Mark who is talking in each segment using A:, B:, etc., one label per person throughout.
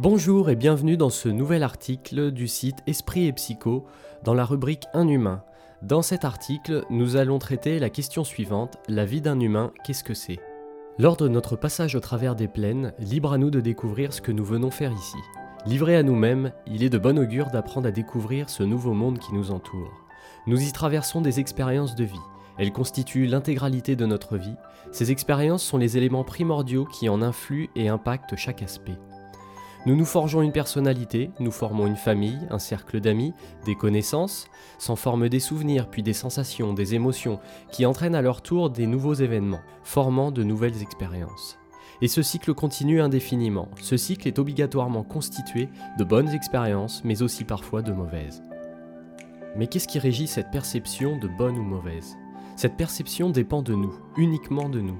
A: Bonjour et bienvenue dans ce nouvel article du site Esprit et Psycho dans la rubrique Un humain. Dans cet article, nous allons traiter la question suivante, la vie d'un humain, qu'est-ce que c'est? Lors de notre passage au travers des plaines, libre à nous de découvrir ce que nous venons faire ici. Livré à nous-mêmes, il est de bon augure d'apprendre à découvrir ce nouveau monde qui nous entoure. Nous y traversons des expériences de vie. Elles constituent l'intégralité de notre vie. Ces expériences sont les éléments primordiaux qui en influent et impactent chaque aspect. Nous nous forgeons une personnalité, nous formons une famille, un cercle d'amis, des connaissances, s'en forment des souvenirs, puis des sensations, des émotions, qui entraînent à leur tour des nouveaux événements, formant de nouvelles expériences. Et ce cycle continue indéfiniment. Ce cycle est obligatoirement constitué de bonnes expériences, mais aussi parfois de mauvaises. Mais qu'est-ce qui régit cette perception de bonne ou mauvaise? Cette perception dépend de nous, uniquement de nous.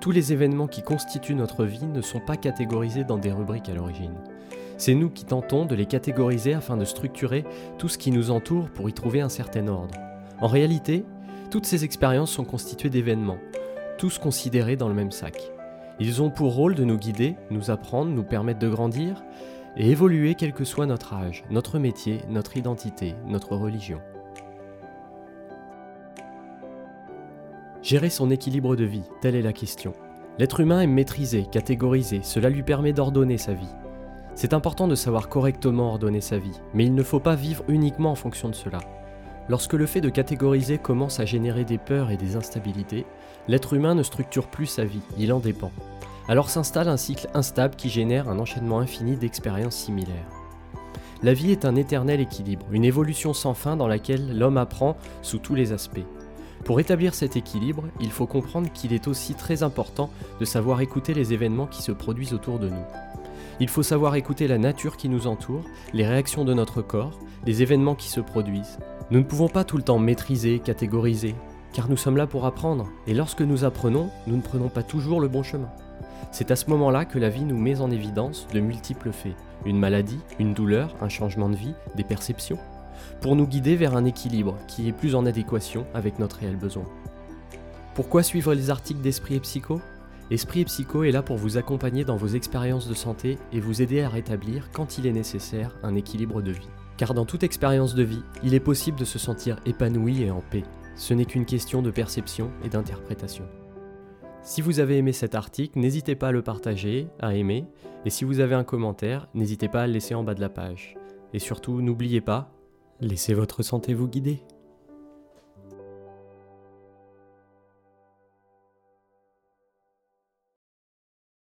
A: Tous les événements qui constituent notre vie ne sont pas catégorisés dans des rubriques à l'origine. C'est nous qui tentons de les catégoriser afin de structurer tout ce qui nous entoure pour y trouver un certain ordre. En réalité, toutes ces expériences sont constituées d'événements, tous considérés dans le même sac. Ils ont pour rôle de nous guider, nous apprendre, nous permettre de grandir et évoluer quel que soit notre âge, notre métier, notre identité, notre religion. Gérer son équilibre de vie, telle est la question. L'être humain aime maîtriser, catégoriser, cela lui permet d'ordonner sa vie. C'est important de savoir correctement ordonner sa vie, mais il ne faut pas vivre uniquement en fonction de cela. Lorsque le fait de catégoriser commence à générer des peurs et des instabilités, l'être humain ne structure plus sa vie, il en dépend. Alors s'installe un cycle instable qui génère un enchaînement infini d'expériences similaires. La vie est un éternel équilibre, une évolution sans fin dans laquelle l'homme apprend sous tous les aspects. Pour établir cet équilibre, il faut comprendre qu'il est aussi très important de savoir écouter les événements qui se produisent autour de nous. Il faut savoir écouter la nature qui nous entoure, les réactions de notre corps, les événements qui se produisent. Nous ne pouvons pas tout le temps maîtriser, catégoriser, car nous sommes là pour apprendre, et lorsque nous apprenons, nous ne prenons pas toujours le bon chemin. C'est à ce moment-là que la vie nous met en évidence de multiples faits, une maladie, une douleur, un changement de vie, des perceptions pour nous guider vers un équilibre qui est plus en adéquation avec notre réel besoin. Pourquoi suivre les articles d'Esprit et Psycho? Esprit et Psycho est là pour vous accompagner dans vos expériences de santé et vous aider à rétablir, quand il est nécessaire, un équilibre de vie. Car dans toute expérience de vie, il est possible de se sentir épanoui et en paix. Ce n'est qu'une question de perception et d'interprétation. Si vous avez aimé cet article, n'hésitez pas à le partager, à aimer, et si vous avez un commentaire, n'hésitez pas à le laisser en bas de la page. Et surtout, n'oubliez pas, Laissez votre santé vous guider.